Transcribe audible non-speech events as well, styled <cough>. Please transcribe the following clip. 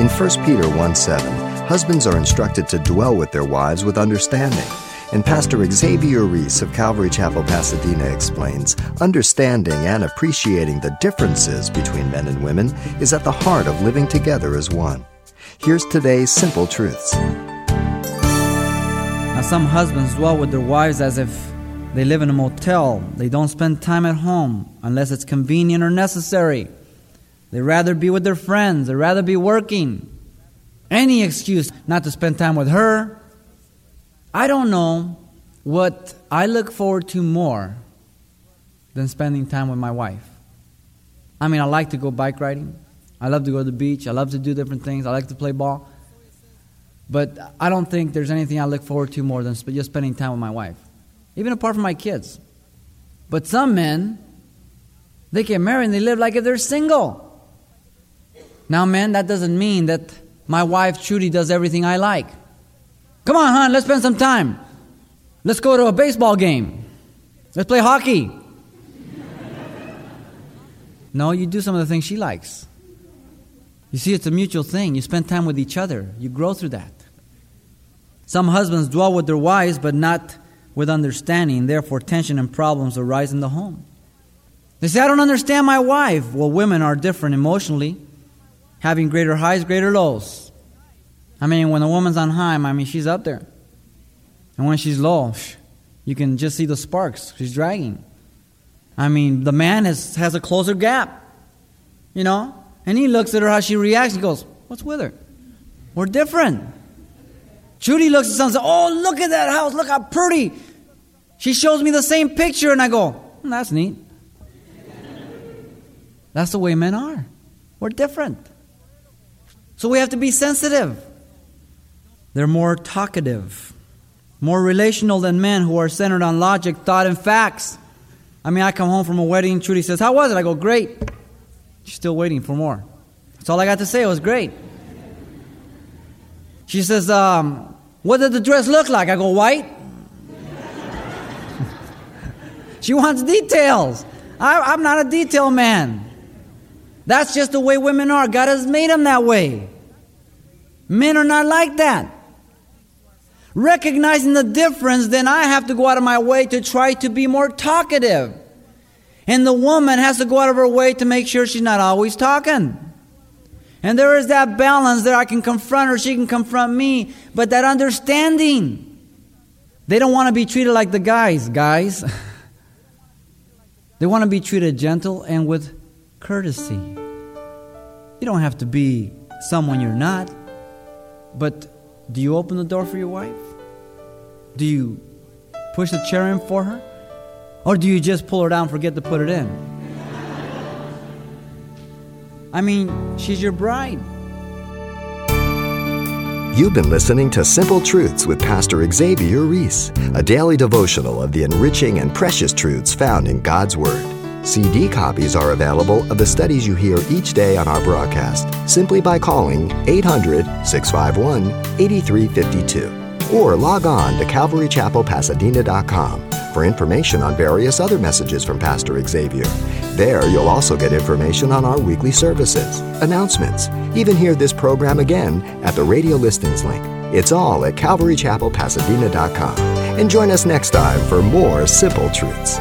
In 1 Peter 1 7, husbands are instructed to dwell with their wives with understanding. And Pastor Xavier Reese of Calvary Chapel, Pasadena explains understanding and appreciating the differences between men and women is at the heart of living together as one. Here's today's simple truths. Now, some husbands dwell with their wives as if they live in a motel. They don't spend time at home unless it's convenient or necessary. They rather be with their friends, They'd rather be working. Any excuse not to spend time with her. I don't know what I look forward to more than spending time with my wife. I mean, I like to go bike riding. I love to go to the beach. I love to do different things. I like to play ball. But I don't think there's anything I look forward to more than just spending time with my wife, even apart from my kids. But some men, they get married and they live like if they're single. Now, man, that doesn't mean that my wife Trudy does everything I like. Come on, hon, let's spend some time. Let's go to a baseball game. Let's play hockey. <laughs> no, you do some of the things she likes. You see, it's a mutual thing. You spend time with each other, you grow through that. Some husbands dwell with their wives, but not with understanding. Therefore, tension and problems arise in the home. They say, I don't understand my wife. Well, women are different emotionally, having greater highs, greater lows. I mean, when a woman's on high, I mean, she's up there. And when she's low, you can just see the sparks. She's dragging. I mean, the man has, has a closer gap, you know? And he looks at her, how she reacts, and goes, What's with her? We're different. Judy looks at son and says, Oh, look at that house. Look how pretty. She shows me the same picture, and I go, hmm, That's neat. That's the way men are. We're different. So we have to be sensitive. They're more talkative, more relational than men who are centered on logic, thought, and facts. I mean, I come home from a wedding, Trudy says, How was it? I go, Great. She's still waiting for more. That's all I got to say. It was great. She says, um, What did the dress look like? I go, White. <laughs> she wants details. I, I'm not a detail man. That's just the way women are. God has made them that way. Men are not like that. Recognizing the difference, then I have to go out of my way to try to be more talkative. And the woman has to go out of her way to make sure she's not always talking. And there is that balance that I can confront her, she can confront me. But that understanding. They don't want to be treated like the guys, guys. <laughs> they want to be treated gentle and with courtesy. You don't have to be someone you're not. But do you open the door for your wife? Do you push the chair in for her? Or do you just pull her down, and forget to put it in? <laughs> I mean, she's your bride. You've been listening to Simple Truths with Pastor Xavier Reese, a daily devotional of the enriching and precious truths found in God's Word. CD copies are available of the studies you hear each day on our broadcast simply by calling 800 651 8352 or log on to calvarychapelpasadena.com for information on various other messages from Pastor Xavier. There, you'll also get information on our weekly services, announcements, even hear this program again at the radio listings link. It's all at calvarychapelpasadena.com. And join us next time for more simple truths.